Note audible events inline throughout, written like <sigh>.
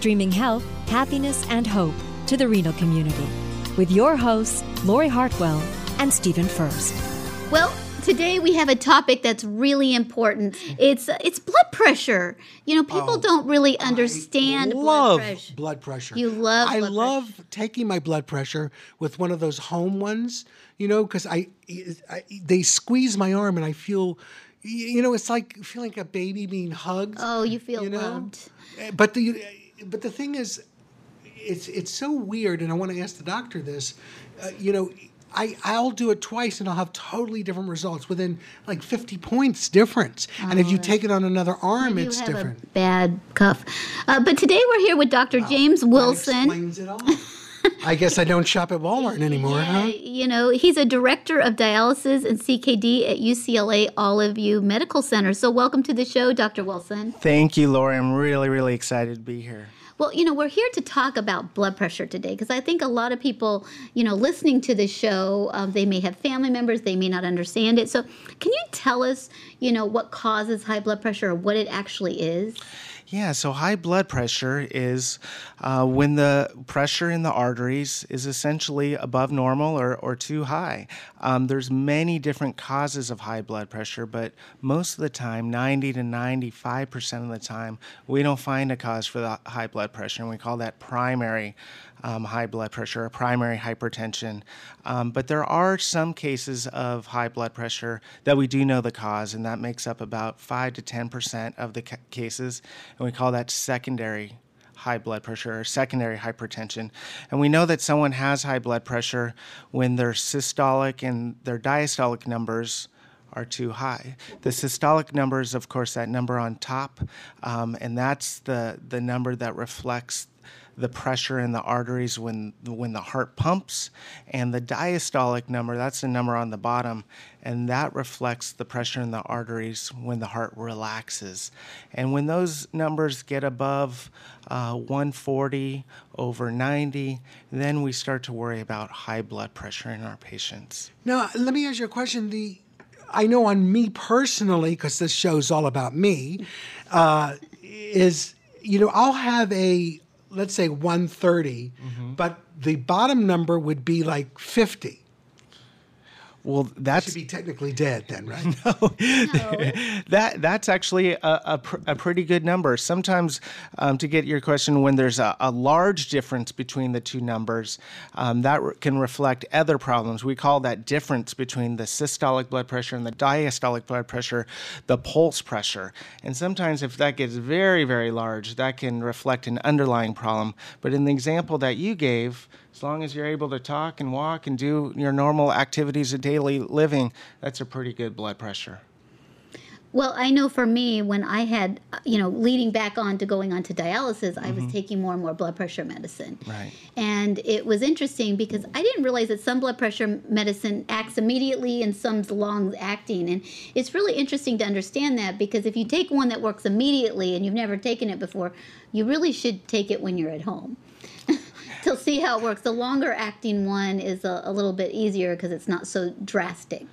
streaming health, happiness, and hope to the renal community with your hosts, Lori Hartwell and Stephen Furst. Well, today we have a topic that's really important. It's it's blood pressure. You know, people oh, don't really understand I love blood pressure. blood pressure. You love. I love pressure. taking my blood pressure with one of those home ones. You know, because I, I they squeeze my arm and I feel you know, it's like feeling like a baby being hugged. Oh, you feel you know? loved. Eh, but the but the thing is, it's it's so weird, and I want to ask the doctor this. Uh, you know, I I'll do it twice, and I'll have totally different results within like fifty points difference. Oh, and if you oh, take it on another arm, it's have different. bad cuff. Uh, but today we're here with Dr. James Wilson. Explains it all. <laughs> I guess I don't shop at Walmart anymore, yeah, huh? You know, he's a director of dialysis and CKD at UCLA Olive View Medical Center. So, welcome to the show, Dr. Wilson. Thank you, Lori. I'm really, really excited to be here. Well, you know, we're here to talk about blood pressure today because I think a lot of people, you know, listening to the show, um, they may have family members, they may not understand it. So, can you tell us, you know, what causes high blood pressure or what it actually is? Yeah, so high blood pressure is uh, when the pressure in the arteries is essentially above normal or, or too high. Um, there's many different causes of high blood pressure, but most of the time, 90 to 95% of the time, we don't find a cause for the high blood pressure, and we call that primary um, high blood pressure primary hypertension. Um, but there are some cases of high blood pressure that we do know the cause, and that makes up about 5 to 10% of the ca- cases, and we call that secondary high blood pressure or secondary hypertension. And we know that someone has high blood pressure when their systolic and their diastolic numbers are too high. The systolic number is, of course, that number on top, um, and that's the, the number that reflects the pressure in the arteries when when the heart pumps and the diastolic number that's the number on the bottom and that reflects the pressure in the arteries when the heart relaxes. And when those numbers get above uh, 140 over 90 then we start to worry about high blood pressure in our patients. Now let me ask you a question. The I know on me personally, because this show's all about me, uh, is you know I'll have a let's say 130, mm-hmm. but the bottom number would be like 50. Well, that should be technically dead then, right? <laughs> no, no. <laughs> that that's actually a, a, pr- a, pretty good number. Sometimes, um, to get your question, when there's a, a large difference between the two numbers, um, that re- can reflect other problems. We call that difference between the systolic blood pressure and the diastolic blood pressure, the pulse pressure. And sometimes, if that gets very, very large, that can reflect an underlying problem. But in the example that you gave, as long as you're able to talk and walk and do your normal activities of daily living, that's a pretty good blood pressure. Well, I know for me, when I had, you know, leading back on to going on to dialysis, mm-hmm. I was mm-hmm. taking more and more blood pressure medicine. Right. And it was interesting because I didn't realize that some blood pressure medicine acts immediately and some's long acting. And it's really interesting to understand that because if you take one that works immediately and you've never taken it before, you really should take it when you're at home see how it works. The longer acting one is a, a little bit easier because it's not so drastic.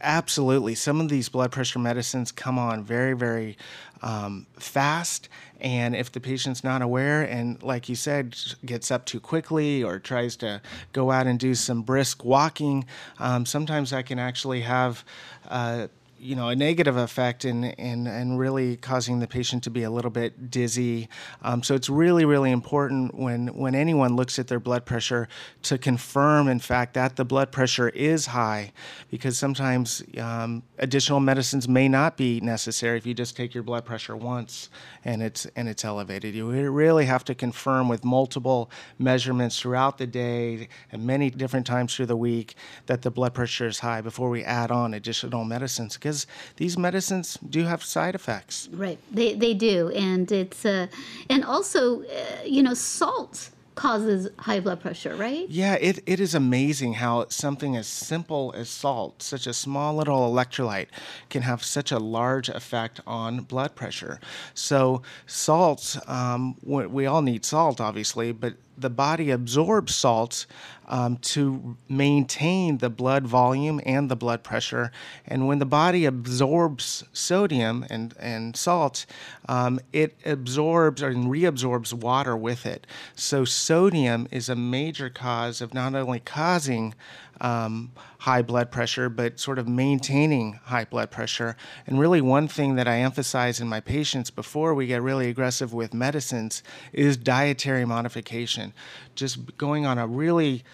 Absolutely. Some of these blood pressure medicines come on very, very um, fast. And if the patient's not aware and, like you said, gets up too quickly or tries to go out and do some brisk walking, um, sometimes that can actually have. Uh, you know a negative effect in in and really causing the patient to be a little bit dizzy. Um, so it's really really important when when anyone looks at their blood pressure to confirm in fact that the blood pressure is high, because sometimes um, additional medicines may not be necessary if you just take your blood pressure once and it's and it's elevated. You really have to confirm with multiple measurements throughout the day and many different times through the week that the blood pressure is high before we add on additional medicines because because these medicines do have side effects. Right, they they do, and it's uh, and also uh, you know salt causes high blood pressure, right? Yeah, it, it is amazing how something as simple as salt, such a small little electrolyte, can have such a large effect on blood pressure. So, salts, um, we all need salt, obviously, but the body absorbs salts um, to maintain the blood volume and the blood pressure. And when the body absorbs sodium and, and salt, um, it absorbs and reabsorbs water with it. So, sodium is a major cause of not only causing um, high blood pressure, but sort of maintaining high blood pressure. And really, one thing that I emphasize in my patients before we get really aggressive with medicines is dietary modification. Just going on a really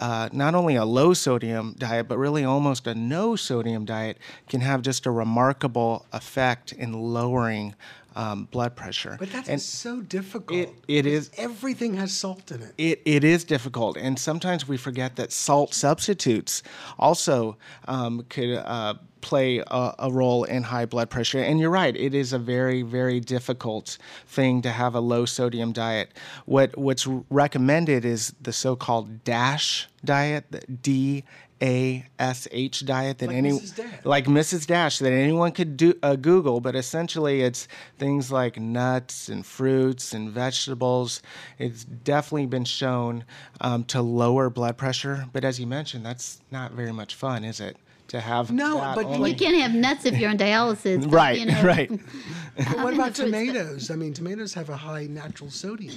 uh, not only a low sodium diet, but really almost a no sodium diet can have just a remarkable effect in lowering um, blood pressure. But that's and so difficult. It, it is. Everything has salt in it. It, it is difficult. And sometimes we forget that salt substitutes also um, could uh, play a, a, role in high blood pressure. And you're right, it is a very, very difficult thing to have a low sodium diet. What What's recommended is the so called DASH diet, the D a S H diet that like any Mrs. like Mrs. Dash that anyone could do uh, Google, but essentially it's things like nuts and fruits and vegetables. It's definitely been shown um, to lower blood pressure, but as you mentioned, that's not very much fun, is it? To have no, but you can't have nuts if you're on dialysis. Right, you know. right. <laughs> but what about tomatoes? I mean, tomatoes have a high natural sodium.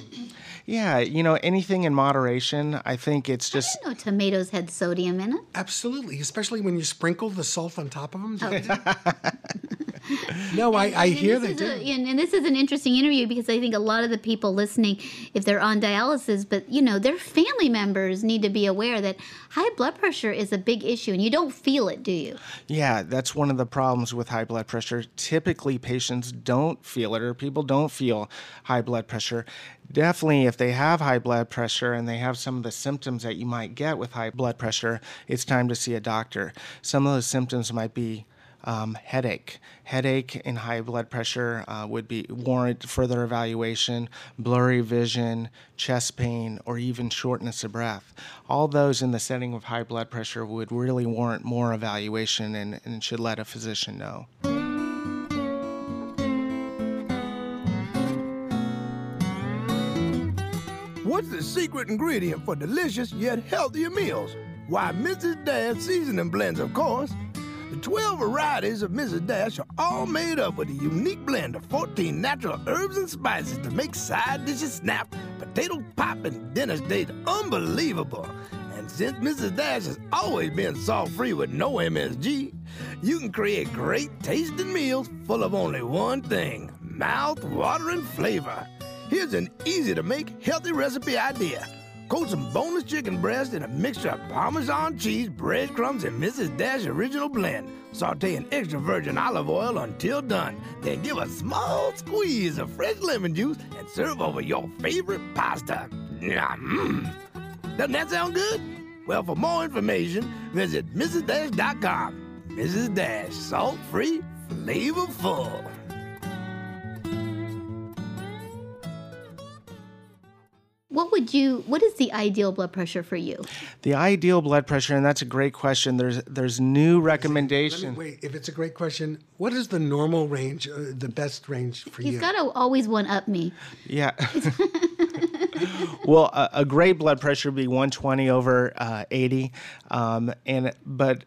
Yeah, you know, anything in moderation. I think it's just. I know tomatoes had sodium in it. Absolutely, especially when you sprinkle the salt on top of them. Oh. <laughs> no, I, I hear they do. A, and this is an interesting interview because I think a lot of the people listening, if they're on dialysis, but you know, their family members need to be aware that high blood pressure is a big issue, and you don't feel it, do you? Yeah, that's one of the problems with high blood pressure. Typically, patients don't feel it, or people don't feel high blood pressure. Definitely, if they have high blood pressure and they have some of the symptoms that you might get with high blood pressure, it's time to see a doctor. Some of those symptoms might be um, headache. Headache and high blood pressure uh, would be warrant further evaluation, blurry vision, chest pain, or even shortness of breath. All those in the setting of high blood pressure would really warrant more evaluation and, and should let a physician know. What's the secret ingredient for delicious yet healthier meals? Why, Mrs. Dash seasoning blends, of course. The 12 varieties of Mrs. Dash are all made up with a unique blend of 14 natural herbs and spices to make side dishes snap, potato pop, and dinner taste unbelievable. And since Mrs. Dash has always been salt free with no MSG, you can create great tasting meals full of only one thing mouth watering flavor. Here's an easy to make healthy recipe idea. Coat some boneless chicken breast in a mixture of Parmesan cheese, breadcrumbs, and Mrs. Dash original blend. Saute in extra virgin olive oil until done. Then give a small squeeze of fresh lemon juice and serve over your favorite pasta. Mmm. Doesn't that sound good? Well, for more information, visit Mrs. MrsDash.com. Mrs. Dash, salt free, flavorful. What would you what is the ideal blood pressure for you? The ideal blood pressure and that's a great question. There's there's new recommendations wait if it's a great question what is the normal range uh, the best range for He's you? he's got to always one up me. Yeah. <laughs> Well a, a, great blood pressure would be 120 over uh, 80 um, and but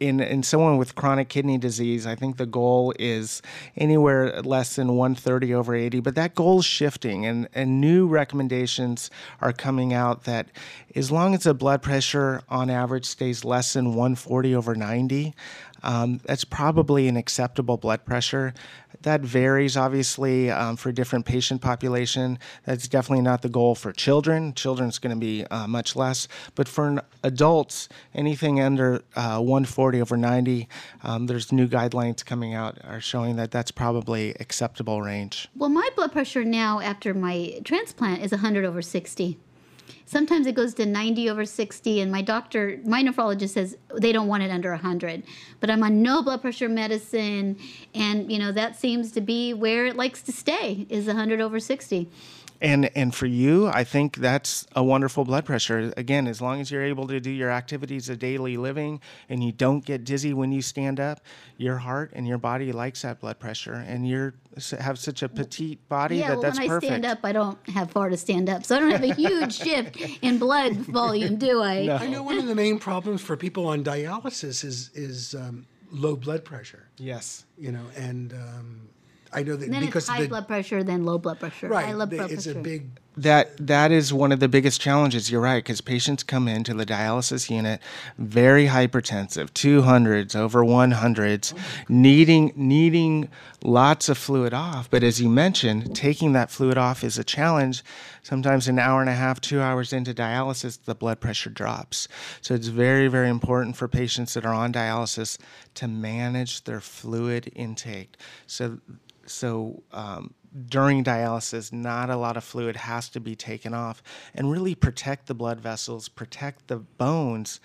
in in someone with chronic kidney disease, I think the goal is anywhere less than 130 over 80. But that goal is shifting, and and new recommendations are coming out that as long as the blood pressure on average stays less than 140 over 90, um, that's probably an acceptable blood pressure. That varies, obviously, um, for different patient population. That's definitely not the goal for children. Children's going to be uh, much less. But for adults, anything under uh, 140 over 90, um, there's new guidelines coming out are showing that that's probably acceptable range. Well, my blood pressure now after my transplant is 100 over 60. Sometimes it goes to 90 over 60, and my doctor, my nephrologist says they don't want it under 100. But I'm on no blood pressure medicine, and you know that seems to be where it likes to stay is 100 over 60 and and for you i think that's a wonderful blood pressure again as long as you're able to do your activities of daily living and you don't get dizzy when you stand up your heart and your body likes that blood pressure and you're have such a petite body yeah, that well, that's when perfect I stand up, I don't have far to stand up, so I don't have a huge <laughs> shift in blood volume, do I? No. I know one of the main problems for people on dialysis is is um, low blood pressure. Yes, you know, and um, I know that And then because it's high the, blood pressure, then low blood pressure. right, high blood the- pressure. it's a big that that is one of the biggest challenges. You're right because patients come into the dialysis unit very hypertensive 200s over 100s needing needing lots of fluid off. But as you mentioned taking that fluid off is a challenge. Sometimes an hour and a half two hours into dialysis the blood pressure drops. So it's very very important for patients that are on dialysis to manage their fluid intake. So so um, during dialysis, not a lot of fluid has to be taken off and really protect the blood vessels, protect the bones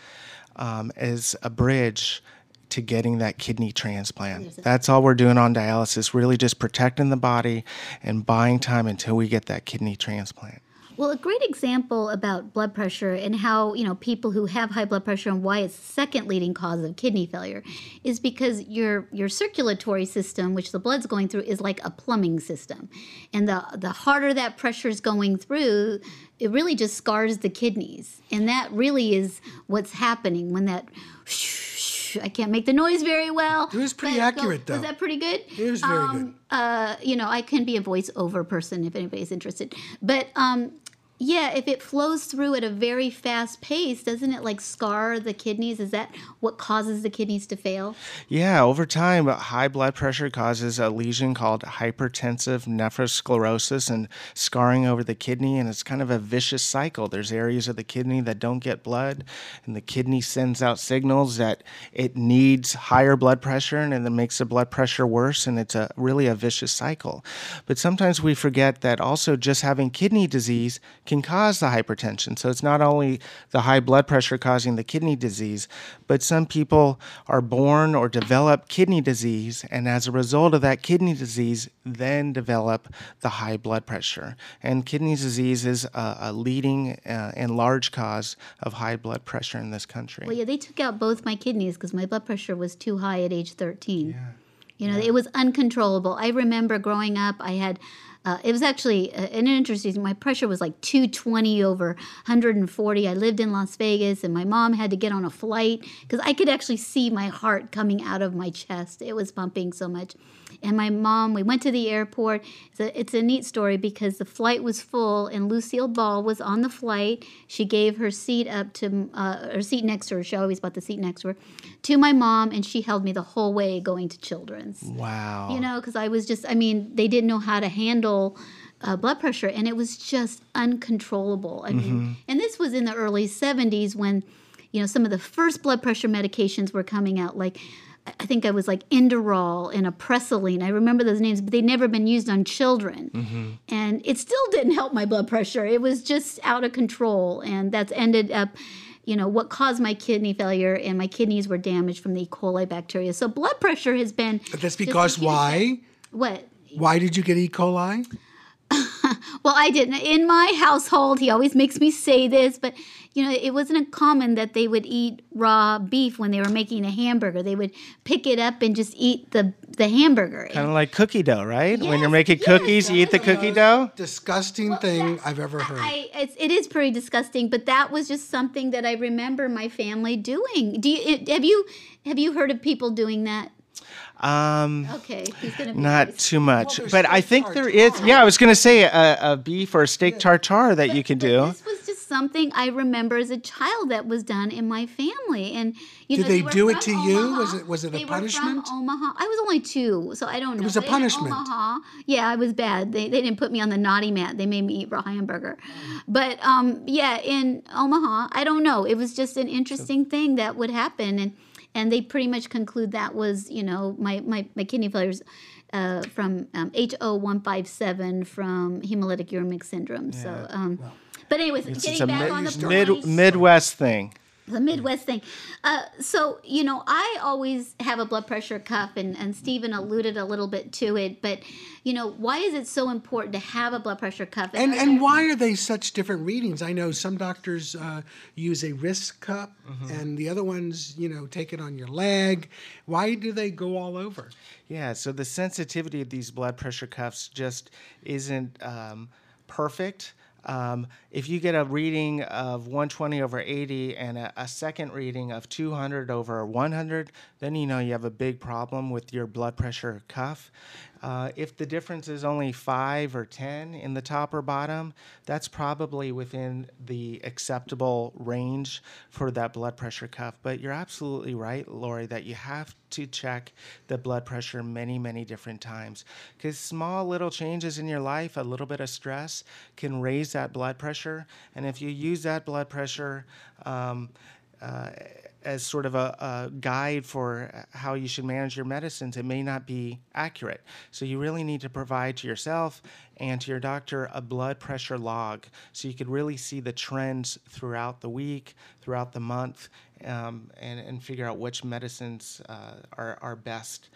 um, as a bridge to getting that kidney transplant. That's all we're doing on dialysis, really just protecting the body and buying time until we get that kidney transplant. Well, a great example about blood pressure and how, you know, people who have high blood pressure and why it's the second leading cause of kidney failure is because your your circulatory system, which the blood's going through, is like a plumbing system. And the the harder that pressure is going through, it really just scars the kidneys. And that really is what's happening when that I can't make the noise very well. It was pretty go- accurate, though. Was that pretty good? It was very good. Uh, you know, I can be a voiceover person if anybody's interested. But um, yeah, if it flows through at a very fast pace, doesn't it like scar the kidneys? Is that what causes the kidneys to fail? Yeah, over time, uh, high blood pressure causes a lesion called hypertensive nephrosclerosis and scarring over the kidney, and it's kind of a vicious cycle. There's areas of the kidney that don't get blood, and the kidney sends out signals that it needs higher blood pressure, and then makes the blood pressure worse, and it's a really a vicious cycle. But sometimes we forget that also just having kidney disease can cause the hypertension. So it's not only the high blood pressure causing the kidney disease, but some people are born or develop kidney disease, and as a result of that kidney disease, then develop the high blood pressure. And kidney disease is a, a leading uh, and large cause of high blood pressure in this country. Well, yeah, they took out both my kidneys because my blood pressure was too high at age 13. You know, it was uncontrollable. I remember growing up, I had. Uh, it was actually uh, an interesting. My pressure was like 220 over 140. I lived in Las Vegas, and my mom had to get on a flight because I could actually see my heart coming out of my chest. It was pumping so much. And my mom, we went to the airport. It's a, it's a neat story because the flight was full, and Lucille Ball was on the flight. She gave her seat up to uh, her seat next to her. She always bought the seat next to her to my mom, and she held me the whole way going to Children's. Wow. You know, because I was just, I mean, they didn't know how to handle uh, blood pressure, and it was just uncontrollable. I mean, and this was in the early 70s when, you know, some of the first blood pressure medications were coming out, like, I think I was like Inderal and Apresoline. I remember those names, but they'd never been used on children. Mm-hmm. And it still didn't help my blood pressure. It was just out of control. And that's ended up, you know, what caused my kidney failure, and my kidneys were damaged from the E. coli bacteria. So blood pressure has been. But that's because why? What? Why did you get E. coli? <laughs> Well, I didn't. In my household, he always makes me say this, but you know, it wasn't uncommon that they would eat raw beef when they were making a hamburger. They would pick it up and just eat the the hamburger. Kind of like cookie dough, right? when you're making yes, cookies, you eat the cookie dough? Disgusting thing I've ever heard. I, it's, it is pretty disgusting, but that was just something that I remember my family doing. Do you have you have you heard of people doing that? Um, Okay, he's gonna be Not too much, but I think there is. Yeah, I was going to say a, a beef or a steak tartare that you could do. This was just something I remember as a child that was done in my family, and you Did know, they were do it to you? Was it- was it a They were punishment? From Omaha. I was only two, so I don't know. It was a They punishment. Omaha. Yeah, I was bad. They, they didn't put me on the naughty mat. They made me eat raw hamburger. But um, yeah, in Omaha, I don't know. It was just an interesting thing that would happen, and and they pretty much conclude that was you know my my, my kidney failures. Uh, from um, HO157 from hemolytic uremic syndrome. So, um, but But anyways, It's, getting it's a back mid, on the mid, Midwest thing. the Midwest thing. Uh, so you know, I always have a blood pressure cuff, and and Stephen alluded a little bit to it. But you know, why is it so important to have a blood pressure cuff? And and why are they such different readings? I know some doctors uh, use a wrist cup, and the other ones, you know, take it on your leg. Why do they go all over? Yeah, so the sensitivity of these blood pressure cuffs just isn't um, perfect. Um, if you get a reading of 120 over 80 and a, a second reading of 200 over 100, then you know you have a big problem with your blood pressure cuff. Uh, if the difference is only 5 or 10 in the top or bottom, that's probably within the acceptable range for that blood pressure cuff. But you're absolutely right, Lori, that you have to check the blood pressure many, many different times. Because small little changes in your life, a little bit of stress, can raise that blood pressure. And if you use that blood pressure, um, uh, as sort of a, a, guide for how you should manage your medicines, it may not be accurate. So you really need to provide to yourself and to your doctor a blood pressure log so you could really see the trends throughout the week, throughout the month, um, and, and figure out which medicines uh, are, are best.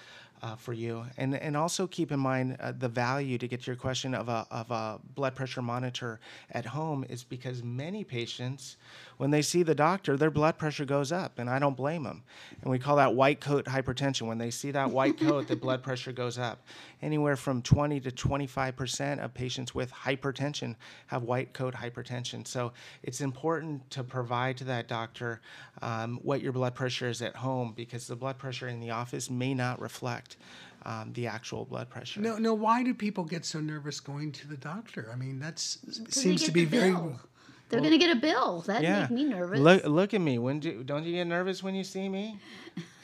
Uh, for you, and and also keep in mind uh, the value to get to your question of a of a blood pressure monitor at home is because many patients, when they see the doctor, their blood pressure goes up, and I don't blame them. And we call that white coat hypertension. When they see that white coat, the blood pressure goes up. Anywhere from 20 to 25 percent of patients with hypertension have white coat hypertension. So it's important to provide to that doctor um, what your blood pressure is at home because the blood pressure in the office may not reflect um, the actual blood pressure. No, no. Why do people get so nervous going to the doctor? I mean, that seems to be very. bill. They're going to get a bill. That yeah. make me nervous. Look, look at me. When do don't you get nervous when you see me?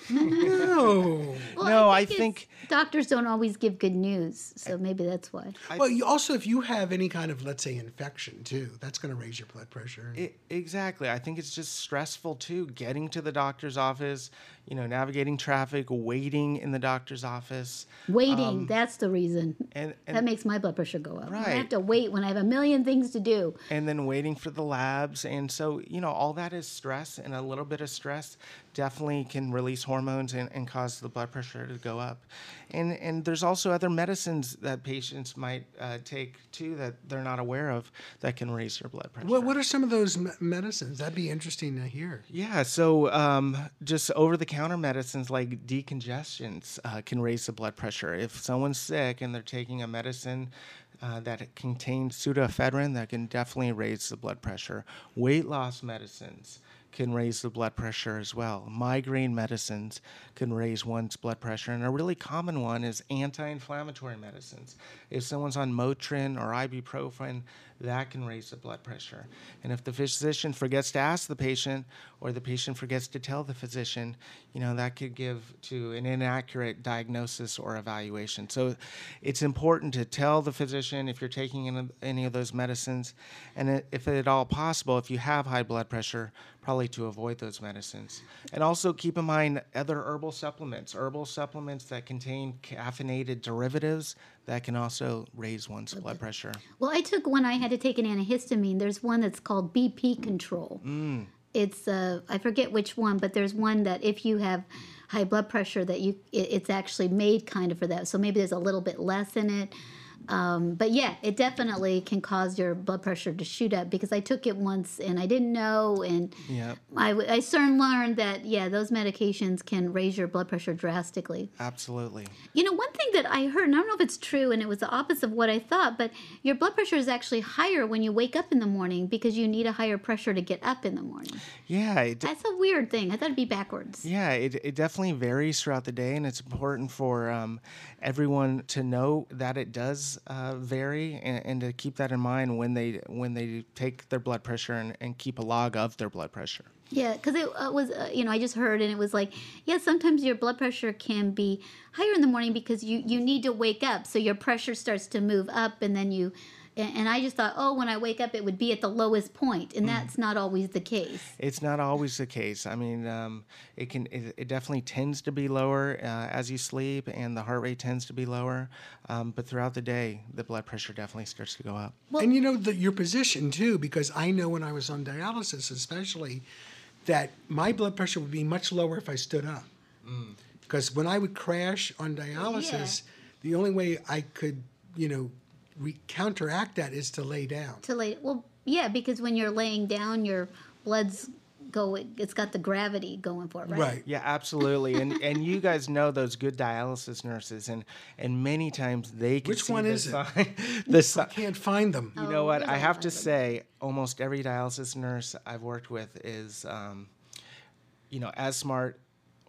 No. Well, no, I I think, think doctors don't always give good news, so maybe that's why. Well, you also, if you have any kind of, let's say, infection too, that's going to raise your blood pressure. it, exactly. I think it's just stressful too. Getting to the doctor's office, you know, navigating traffic, waiting in the doctor's office. Waiting, Um, that's the reason. and, and that makes my blood pressure go up. I have to wait when I have a million things to do. and then waiting for the labs. And so, you know, all that is stress, and a little bit of stress definitely can release hormones and, and cause the blood pressure to go up. And, and there's also other medicines that patients might uh, take too that they're not aware of that can raise your blood pressure. What, what are some of those me- medicines? That'd be interesting to hear. Yeah, so um, just over the counter medicines like decongestants uh, can raise the blood pressure. If someone's sick and they're taking a medicine uh, that contains pseudoephedrine, that can definitely raise the blood pressure. Weight loss medicines can raise the blood pressure as well. Migraine medicines can raise one's blood pressure. And a really common one is anti inflammatory medicines. If someone's on Motrin or ibuprofen, that can raise the blood pressure. And if the physician forgets to ask the patient or the patient forgets to tell the physician, you know, that could give to an inaccurate diagnosis or evaluation. So it's important to tell the physician if you're taking any- of those medicines. And if at all possible, if you have high blood pressure, probably to avoid those medicines. And also keep in mind other herbal supplements, herbal supplements that contain caffeinated derivatives that can also raise one's blood pressure. Well, I took one. I had to take an antihistamine. There's one that's called BP control. Mm. It's uh, I forget which one, but there's one that if you have high blood pressure, that you it, it's actually made kind of for that. So maybe there's a little bit less in it. Um, but yeah, it definitely can cause your blood pressure to shoot up because I took it once and I didn't know, and Yep. I, I soon learned that yeah, those medications can raise your blood pressure drastically. Absolutely. You know, one thing that I heard, and I don't know if it's true, and it was the opposite of what I thought, but your blood pressure is actually higher when you wake up in the morning because you need a higher pressure to get up in the morning. Yeah, it, That's a weird thing. I thought it'd be backwards. Yeah, it, it definitely varies throughout the day, and it's important for um, everyone to know that it does uh, vary, and, and to keep that in mind when they when they take their blood pressure and, and keep a log of their blood pressure. Yeah, because it uh, was, uh, you know, I just heard and it was like, yeah, sometimes your blood pressure can be higher in the morning because you, you need to wake up. So your pressure starts to move up and then you And, and I just thought, oh, when I wake up, it would be at the lowest Mm. and that's not always the case. It's not always the case. I mean, um, it can. It, it definitely tends to be lower uh, as you sleep, and the heart rate tends to be lower. Um, but throughout the day, the blood pressure definitely starts to go up. Well, and you know the, your position too, because I know when I was on dialysis, especially, that my blood pressure would be much lower if I stood up. Because when I would crash on dialysis, the only way I could, you know, re- counteract that is to lay down. To lay, well, yeah, because when you're laying down, your blood's going. It's got the gravity going for it, right? Yeah, absolutely. and <laughs> and you guys know those good dialysis nurses, and and many times they can Which see one the is it? sign- <laughs> the si- I can't find them. You know what? I have to say, almost every dialysis nurse I've worked with is, um, you know, as smart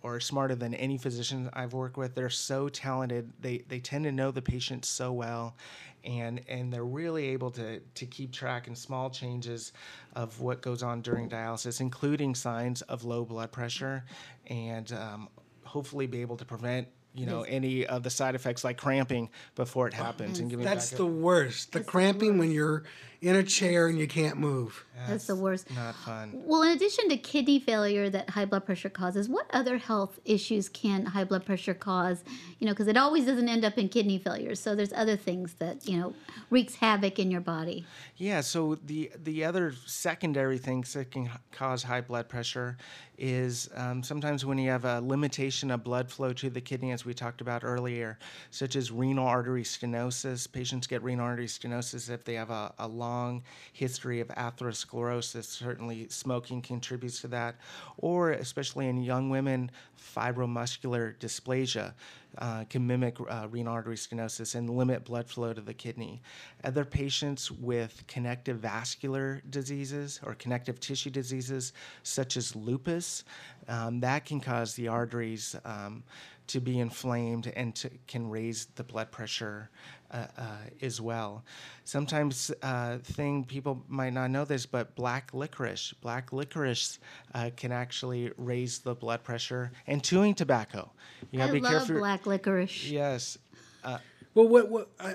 or smarter than any physician I've worked with. They're so talented. They they tend to know the patient so well, and and they're really able to to keep track in small changes of what goes on during dialysis, including signs of low blood pressure, and um, hopefully be able to prevent. You know Yes. any of the side effects like cramping before it happens, and giving That's back the worst. The cramping when you're in a chair and you can't move. That's the worst. Not fun. Well, in addition to kidney failure that high blood pressure causes, what other health issues can high blood pressure cause? You know, because it always doesn't end up in kidney failure. So there's other things that you know wreaks havoc in your body. Yeah. So the the other secondary things that can cause high blood pressure is um, sometimes when you have a limitation of blood flow to the kidney, we talked about earlier, such as renal artery stenosis. Patients get renal artery stenosis if they have a, a long history of atherosclerosis. Certainly, smoking contributes to that, or especially in young women, fibromuscular dysplasia uh, can mimic uh, renal artery stenosis and limit blood flow to the kidney. Other patients with connective vascular diseases or connective tissue diseases, such as lupus, um, that can cause the arteries um, to be inflamed and to, can raise the blood pressure uh, uh, as well. Sometimes, uh, thing people might not know this, but black licorice, black licorice uh, can actually raise the blood pressure, and chewing tobacco. You I gotta be love careful. black licorice. Yes. Uh, Well, what what uh,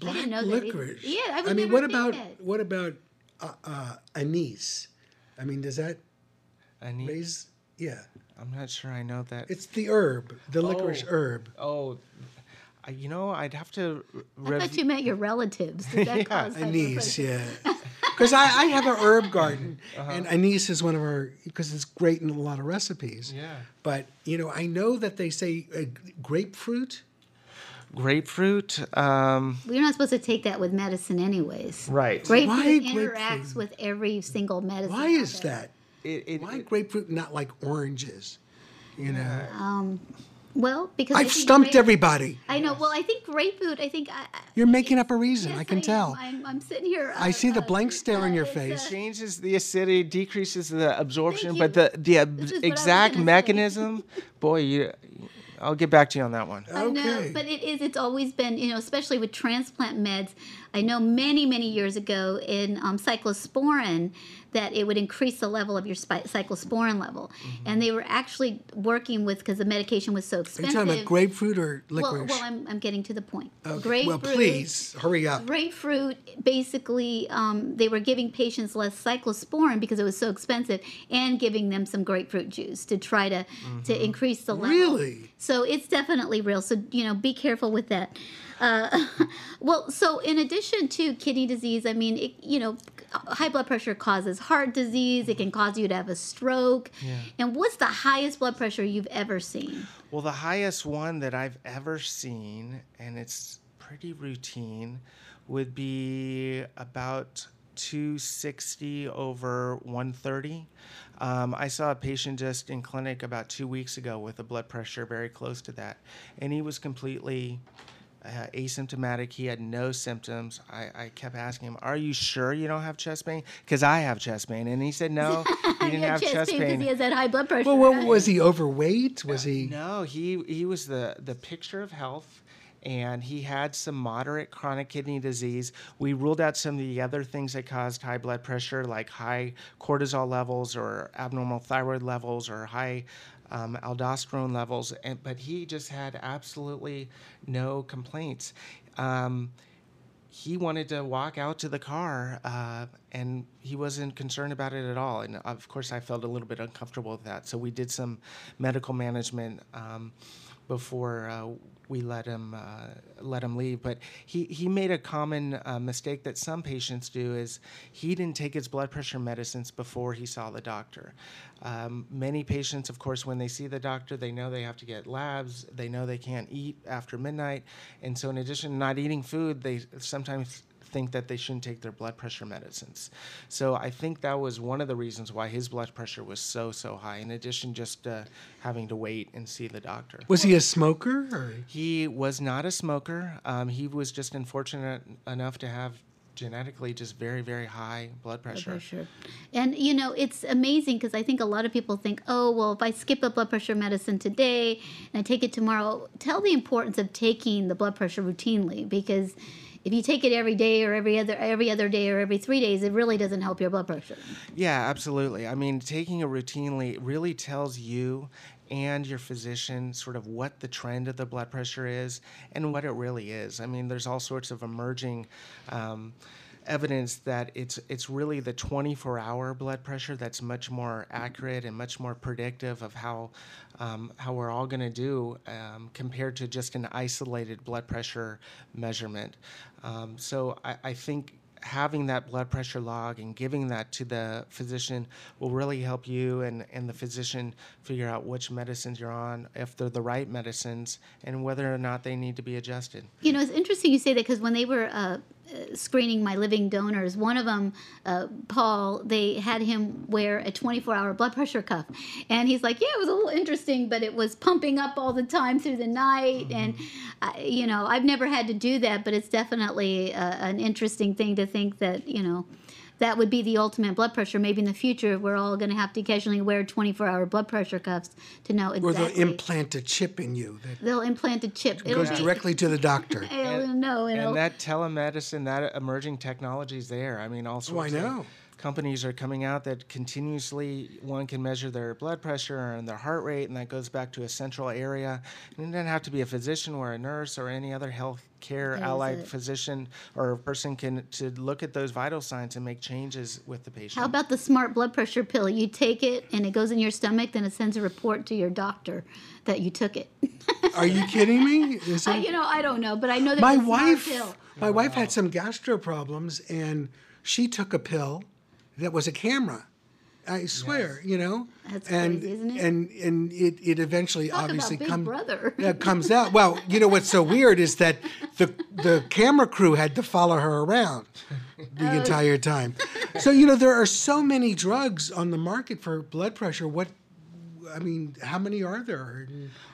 black didn't know that either. licorice? Yeah, I would mean, what about that. what about uh, uh, anise? I mean, does that anise? raise? Yeah, I'm not sure I know that. it's the herb, the licorice Oh. herb. Oh, I- you know, I'd have to. I thought you meant your relatives. Does that <laughs> Yeah, cause high blood Anise, pressure? yeah. <laughs> Because I, I have a herb garden, Uh-huh. and anise is one of our because it's great in a lot of recipes. Yeah. But you know, I know that they say uh, grapefruit. Grapefruit. Um, We're not supposed to take that with medicine, anyways. Right. Grapefruit Why interacts grapefruit? with every single medicine. Why is there. that? It, it, Why grapefruit not like oranges? You know, Um, well, because I I've think stumped grape- everybody. I know. Well, I think grapefruit. I think I, I- You're making up a reason. yes, I can am. tell. I'm, I'm sitting here. I uh, see the uh, blank stare on your face. uh, changes the acidity, decreases the absorption, but the the ab- This is what I was exact mechanism, <laughs> boy, you. I'll get back to you on that one. I know, but it is. It's always been, you know, especially with transplant meds. I know many, many years ago in um, cyclosporin that it would increase the level of your cyclosporin level, and they were actually working with because the medication was so Are you expensive. talking about grapefruit or well, licorice? well, I'm, I'm getting to the point. Okay, well, please hurry up. Grapefruit, basically, um, they were giving patients less cyclosporin because it was so expensive, and giving them some grapefruit juice to try to to increase the level. Really? So it's definitely real. So you know, be careful with that. Uh, <laughs> well, so in addition to kidney disease, I mean, it, you know, high blood pressure causes heart disease. It can cause you to have a stroke. Yeah. And what's the highest blood pressure you've ever seen? Well, the highest one that I've ever seen, and it's pretty routine, would be about 260 over 130. Um, I saw a patient just in clinic about two weeks ago with a blood pressure very close to that, and he was completely uh, asymptomatic. He had no symptoms. I, I kept asking him, "Are you sure you don't have chest pain?" Because I have chest pain, and he said no, <laughs> he didn't He have chest because pain. he has that high blood pressure. Well, what, right? was he overweight? Was he? No, he he was the the picture of health, and he had some moderate chronic kidney disease. We ruled out some of the other things that caused high blood pressure, like high cortisol levels or abnormal thyroid levels or high um, aldosterone levels, and, but he just had absolutely no complaints. Um, he wanted to walk out to the car uh, and he wasn't concerned about it at all. And of course, I felt a little bit uncomfortable with that. So we did some medical management um, before uh, we let him uh, let him leave. But he, he made a common uh, mistake that some patients do is he didn't take his blood pressure medicines before he saw the doctor. Um, many patients, of course, when they see the doctor, they know they have to get labs. They know they can't eat after midnight, and so in addition to not eating food, they sometimes think that they shouldn't take their blood pressure medicines. So I think that was one of the reasons why his blood pressure was so so high. In addition, just uh, having to wait and see the doctor. Was he a smoker? Or? He was not a smoker. Um, he was just unfortunate enough to have genetically just very very high blood pressure. Blood pressure. And you know, it's amazing because I think a lot of people think, "Oh, well, if I skip a blood pressure medicine today and I take it tomorrow, tell the importance of taking the blood pressure routinely because if you take it every day or every other every other day or every 3 days, it really doesn't help your blood pressure. Yeah, absolutely. I mean, taking it routinely really tells you and your physician sort of what the trend of the blood pressure is and what it really is. I mean, there's all sorts of emerging um, evidence that it's it's really the 24-hour blood pressure that's much more accurate and much more predictive of how um, how we're all going to do um, compared to just an isolated blood pressure measurement. Um, so I, I think having that blood pressure log and giving that to the physician will really help you and, and the physician figure out which medicines you're on, if they're the right medicines, and whether or not they need to be adjusted. You know, it's interesting you say that because when they were uh, screening my living donors, one of them, uh, Paul, they had him wear a 24 hour blood pressure cuff. And he's like, Yeah, it was a little interesting, but it was pumping up all the time through the night. Mm-hmm. And, uh, you know, I've never had to do that, but it's definitely uh, an interesting thing to think that, you know, that would be the ultimate blood pressure. Maybe in the future, we're all going to have to occasionally wear 24 hour blood pressure cuffs to know exactly. Or they'll implant a chip in you. That they'll implant a chip. It goes directly to the doctor. I don't know. And that telemedicine, that emerging technology is there. I mean, all sorts oh, I know. Of, companies are coming out that continuously one can measure their blood pressure and their heart rate, and that goes back to a central area. And it doesn't have to be a physician or a nurse or any other health care allied physician or person can to look at those vital signs and make changes with the patient. How about the smart blood pressure pill? You take it and it goes in your stomach, then it sends a report to your doctor that you took it. <laughs> Are you kidding me? That... I, you know, I don't know, but I know that my wife. My wow. wife had some gastro problems, and she took a pill that was a camera. I swear, yes. you know. That's and, crazy, isn't it? And and it, it eventually Talk obviously comes yeah, comes out. Well, you know what's so weird is that the the camera crew had to follow her around the oh. entire time. So you know there are so many drugs on the market for blood pressure. What I mean, how many are there?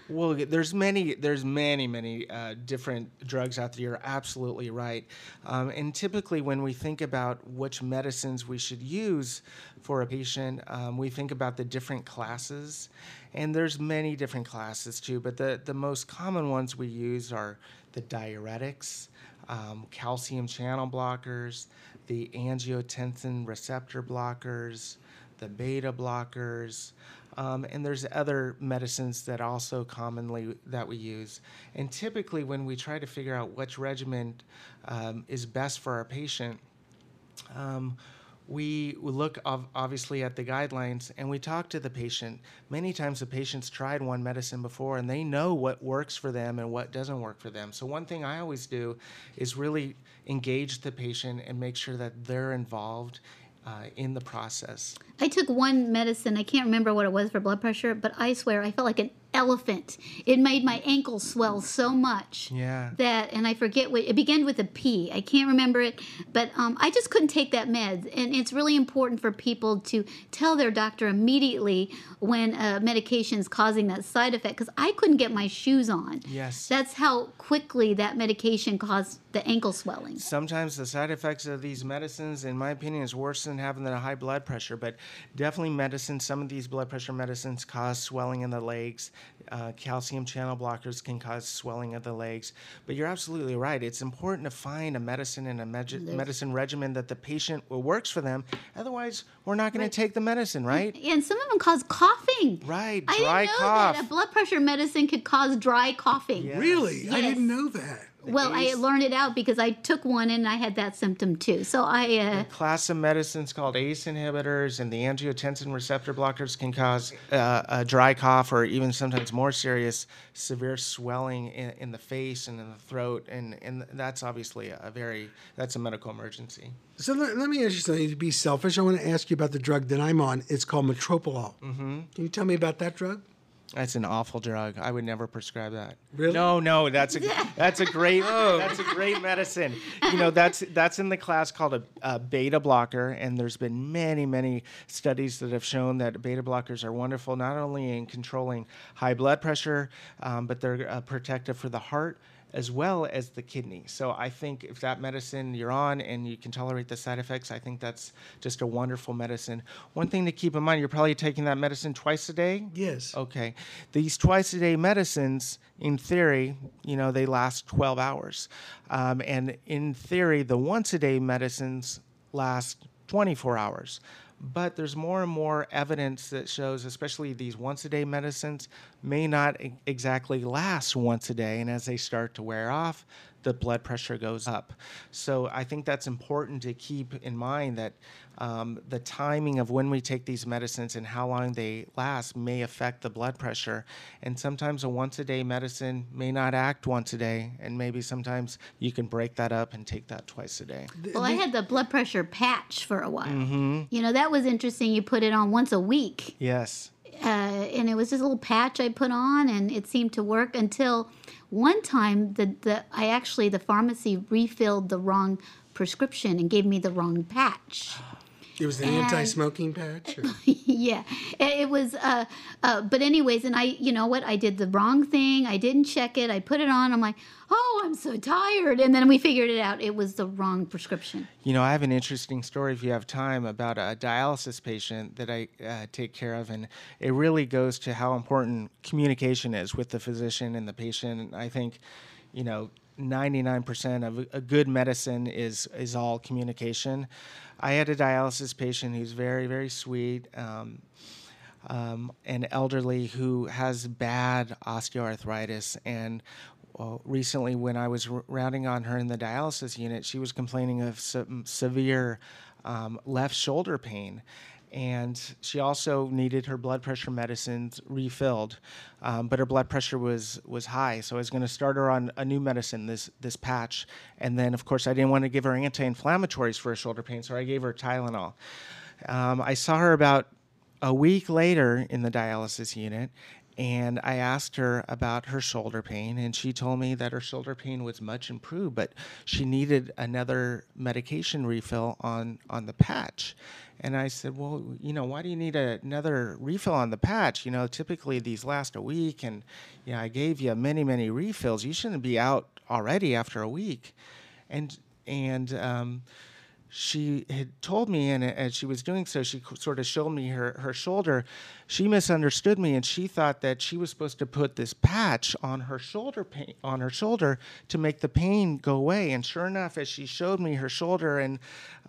Well, there's many, there's many, many uh, different drugs out there. You're absolutely right. Um, and typically, when we think about which medicines we should use for a patient, um, we think about the different classes. And there's many different classes too, but the, the most common ones we use are the diuretics, um, calcium channel blockers, the angiotensin receptor blockers, the beta blockers. Um, and there's other medicines that also commonly that we use. And typically, when we try to figure out which regimen um, is best for our patient, um, we look obviously at the guidelines and we talk to the patient. Many times the patient's tried one medicine before and they know what works for them and what doesn't work for them. So, one thing I always do is really engage the patient and make sure that they're involved uh, in the process. I took one medicine, I can't remember what it was for blood pressure, but I swear I felt like an elephant. It made my ankle swell so much. Yeah. That, and I forget what, it began with a P. I can't remember it, but um, I just couldn't take that med. And it's really important for people to tell their doctor immediately when a medication is causing that side effect, because I couldn't get my shoes on. Yes. That's how quickly that medication caused the ankle swelling. Sometimes the side effects of these medicines, in my opinion, is worse than having a high blood pressure, but definitely medicine. Some of these blood pressure medicines cause swelling in the legs. Uh, calcium channel blockers can cause swelling of the legs. But you're absolutely right. It's important to find a medicine and a med- medicine regimen that the patient works for them. Otherwise, we're not going right. to take the medicine, right? And, and, some of them cause coughing. Right, dry I didn't know cough. That a blood pressure medicine could cause dry coughing. Yes. Really? Yes. I didn't know that. Well, I learned it out because I took one and I had that symptom too. So I. Uh, class of medicines called ACE inhibitors and the angiotensin receptor blockers can cause uh, a dry cough or even sometimes more serious severe swelling in, in, the face and in the throat, and and that's obviously a very that's a medical emergency. So let, let me ask you something. To be selfish, I want to ask you about the drug that I'm on. It's called Metropolol. Mm-hmm. Can you tell me about that drug? That's an awful drug. I would never prescribe that. Really? No, no. That's a <laughs> that's a great oh. that's a great medicine. You know, that's that's in the class called a, a, beta blocker, and there's been many many studies that have shown that beta blockers are wonderful not only in controlling high blood pressure, um, but they're uh, protective for the heart as well as the kidney. So I think if that medicine you're on and you can tolerate the side effects, I think that's just a wonderful medicine. One thing to keep in mind, you're probably taking that medicine twice a day? Yes. Okay. These twice a day medicines, in theory, you know, they last 12 hours. Um, and in theory, the once a day medicines last 24 hours. But there's more and more evidence that shows, especially these once a day medicines, may not exactly last once a day. And as they start to wear off, the blood pressure goes up. So I think that's important to keep in mind that um, the timing of when we take these medicines and how long they last may affect the blood pressure. And sometimes a once a day medicine may not act once a day, and maybe sometimes you can break that up and take that twice a day. Well, I had the blood pressure patch for a while. Mm-hmm. You know, that was interesting. You put it on once a week. Yes. Uh, and it was this little patch I put on, and it seemed to work until one time the, the I actually the pharmacy refilled the wrong prescription and gave me the wrong patch. It was an and, anti-smoking patch. <laughs> yeah, it was. Uh, uh, but anyways, and I, you know what? I did the wrong thing. I didn't check it. I put it on. I'm like, oh, I'm so tired. And then we figured it out. It was the wrong prescription. You know, I have an interesting story if you have time about a dialysis patient that I uh, take care of, and it really goes to how important communication is with the physician and the patient. I think, you know, 99% of a good medicine is is all communication. I had a dialysis patient who's very very sweet. Um, um, and elderly who has bad osteoarthritis and well, recently when I was r- rounding on her in the dialysis unit, she was complaining of some severe um, left shoulder pain and she also needed her blood pressure medicines refilled, um, but her blood pressure was was high. So I was going to start her on a new medicine, this this patch, and then of course I didn't want to give her anti-inflammatories for her shoulder pain, so I gave her Tylenol. Um, I saw her about a week later in the dialysis unit, and I asked her about her shoulder pain, and she told me that her shoulder pain was much improved, but she needed another medication refill on on the patch. And I said, well, you know, why do you need a, another refill on the patch? You know, typically these last a week, and you know, I gave you many, many refills. You shouldn't be out already after a week. And and um, she had told me, and as she was doing so, she sort of showed me her, her shoulder. She misunderstood me, and she thought that she was supposed to put this patch on her shoulder pain, on her shoulder to make the pain go away. And sure enough, as she showed me her shoulder and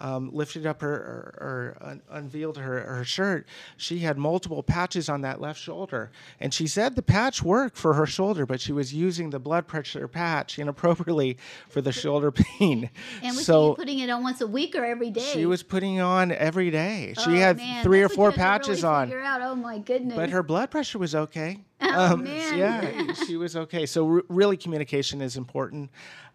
um, lifted up her or, or un- unveiled her, her shirt, she had multiple patches on that left shoulder. And she said the patch worked for her shoulder, but she was using the blood pressure patch inappropriately for the shoulder pain. <laughs> And was so, she putting it on once a week or every day? She was putting on every day. Oh, she had man. three That's or four really patches on. Out. Oh my goodness! But her blood pressure was okay. <laughs> Oh um, man! Yeah, she was okay. So r- really, communication is important.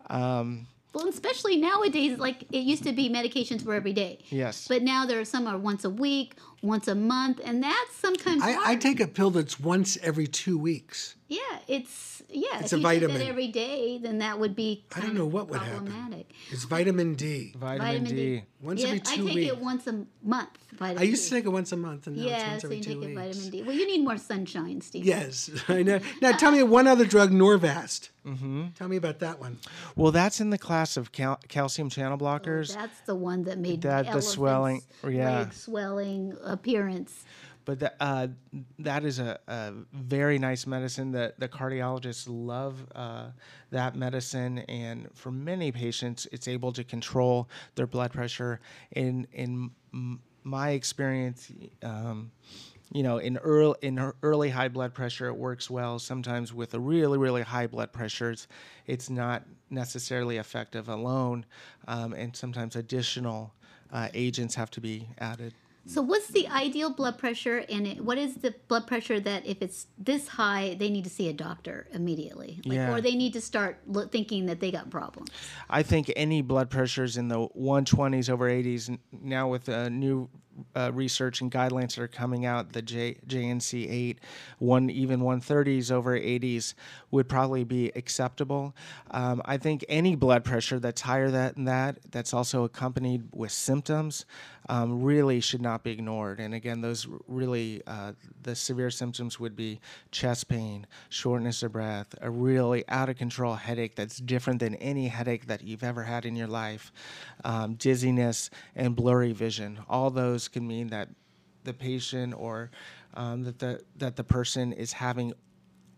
Um, well, especially nowadays, like it used to be medications were every day. Yes. But now there are some are once a week, once a month, and that's sometimes. I, I take a pill that's once every two weeks. Yeah, it's yeah, it's if a you vitamin. Did that every day, then that would be. I don't know what would happen. It's vitamin D. Vitamin, vitamin D. D. Once yeah, every two I take weeks. it once a month. Vitamin I used D. to take it once a month, and now yeah, it's once so every you two take weeks. it vitamin D. Well, you need more sunshine, Steve. Yes, <laughs> I know. Now tell me one other drug, Norvasc. Mm-hmm. Tell me about that one. Well, that's in the class of cal- calcium channel blockers. Oh, that's the one that made that the swelling, yeah, swelling appearance but the, uh, that is a, a, very nice medicine that the cardiologists love uh, that medicine. And for many patients it's able to control their blood pressure. In in my experience um, you know in early in early high blood pressure it works well. Sometimes with a really really high blood pressures it's not necessarily effective alone, um, and sometimes additional uh, agents have to be added. So, what's the ideal blood pressure, and it, what is the blood pressure that if it's this high, they need to see a doctor immediately, like, Yeah. or they need to start lo- thinking that they got problems? I think any blood pressures in the 120s over 80s n- now with uh, new uh, research and guidelines that are coming out, the J, JNC 8, one even 130s over 80s would probably be acceptable. Um, I think any blood pressure that's higher than that, that's also accompanied with symptoms, um, really should not be ignored. And again, those really uh, the severe symptoms would be chest pain, shortness of breath, a really out of control headache that's different than any headache that you've ever had in your life, um, dizziness, and blurry vision. All those can mean that the patient or um, that the that the person is having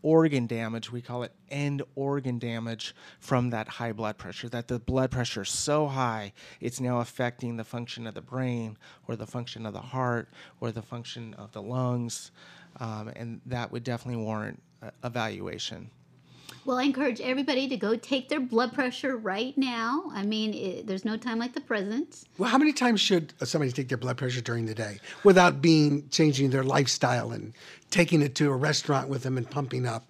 organ damage. We call it end organ damage from that high blood pressure. That the blood pressure is so high, it's now affecting the function of the brain, or the function of the heart, or the function of the lungs, um, and that would definitely warrant uh, evaluation. Well, I encourage everybody to go take their blood pressure right now. I mean, it, there's no time like the present. Well, how many times should somebody take their blood pressure during the day without being changing their lifestyle and taking it to a restaurant with them and pumping up?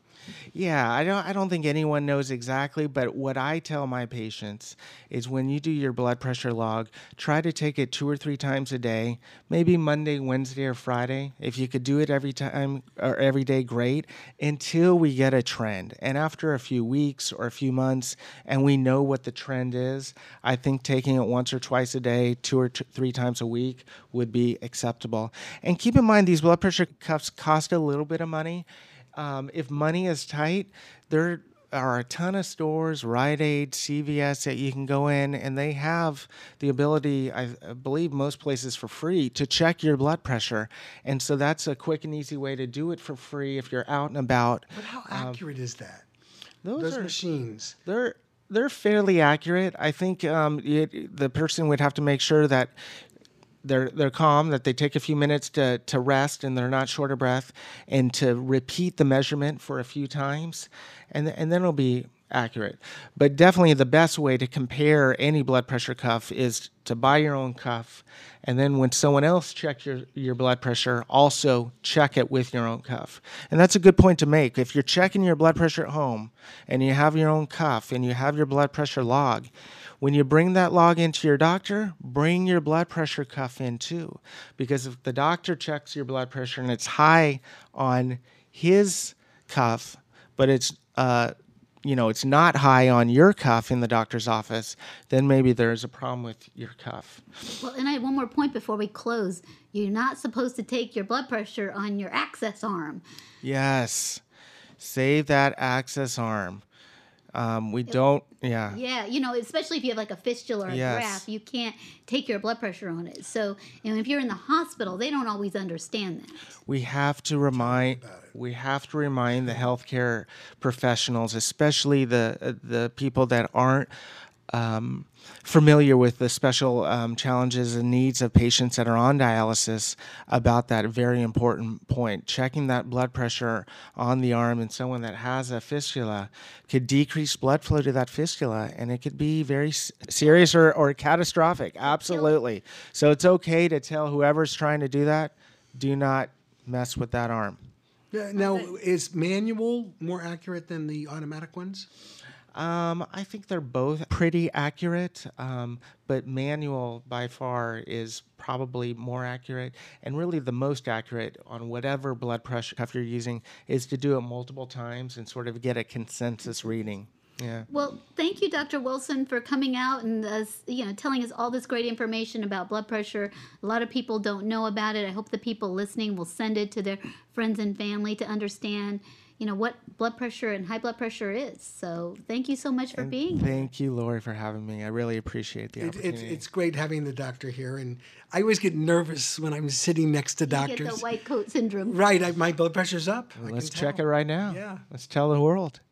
Yeah, I don't I don't think anyone knows exactly, but what I tell my patients is when you do your blood pressure log, try to take it two or three times a day, maybe Monday, Wednesday or Friday. If you could do it every time or every day, great, until we get a trend. And after a few weeks or a few months and we know what the trend is, I think taking it once or twice a day, two or t- three times a week would be acceptable. And keep in mind these blood pressure cuffs cost a little bit of money um, if money is tight, there are a ton of stores, Rite Aid, CVS that you can go in, and they have the ability, I, believe, most places for free to check your blood pressure. And so that's a quick and easy way to do it for free if you're out and about. But how accurate is that? Those, Those are, machines. They're they're fairly accurate. I think um, it, the person would have to make sure that they're they're calm, that they take a few minutes to to rest and they're not short of breath, and to repeat the measurement for a few times, and and then it'll be accurate. But definitely the best way to compare any blood pressure cuff is to buy your own cuff, and then when someone else checks your your blood pressure, also check it with your own cuff. And that's a good point to make. If you're checking your blood pressure at home and you have your own cuff and you have your blood pressure log, when you bring that log into your doctor, bring your blood pressure cuff in too. Because if the doctor checks your blood pressure and it's high on his cuff, but it's uh, you know it's not high on your cuff in the doctor's office, then maybe there's a problem with your cuff. Well, and I have one more point before we close. You're not supposed to take your blood pressure on your access arm. Yes, save that access arm. Um, we don't. Yeah. Yeah, you know, especially if you have like a fistula or a Yes. graft, you can't take your blood pressure on it. So, you know, if you're in the hospital, they don't always understand that. we have to remind we have to remind the healthcare professionals, especially the uh, the people that aren't um, familiar with the special um, challenges and needs of patients that are on dialysis about that very important point. Checking that blood pressure on the arm in someone that has a fistula could decrease blood flow to that fistula, and it could be very s- serious or, or catastrophic. Absolutely. So it's okay to tell whoever's trying to do that, do not mess with that arm. Now, is manual more accurate than the automatic ones? Um, I think they're both pretty accurate, um, but manual by far is probably more accurate. And really, the most accurate on whatever blood pressure cuff you're using is to do it multiple times and sort of get a consensus reading. Yeah. Well, thank you, Dr. Wilson, for coming out and you know telling us all this great information about blood pressure. A lot of people don't know about it. I hope the people listening will send it to their friends and family to understand, you know, what blood pressure and high blood pressure is. So, thank you so much for And being here. Thank you, Lori, for having me. I really appreciate the It, opportunity. it's, it's great having the doctor here, and I always get nervous when I'm sitting next to You doctors. get the white coat syndrome. Right, I, my blood pressure's up. I Let's check it right now. Yeah. Let's tell the world.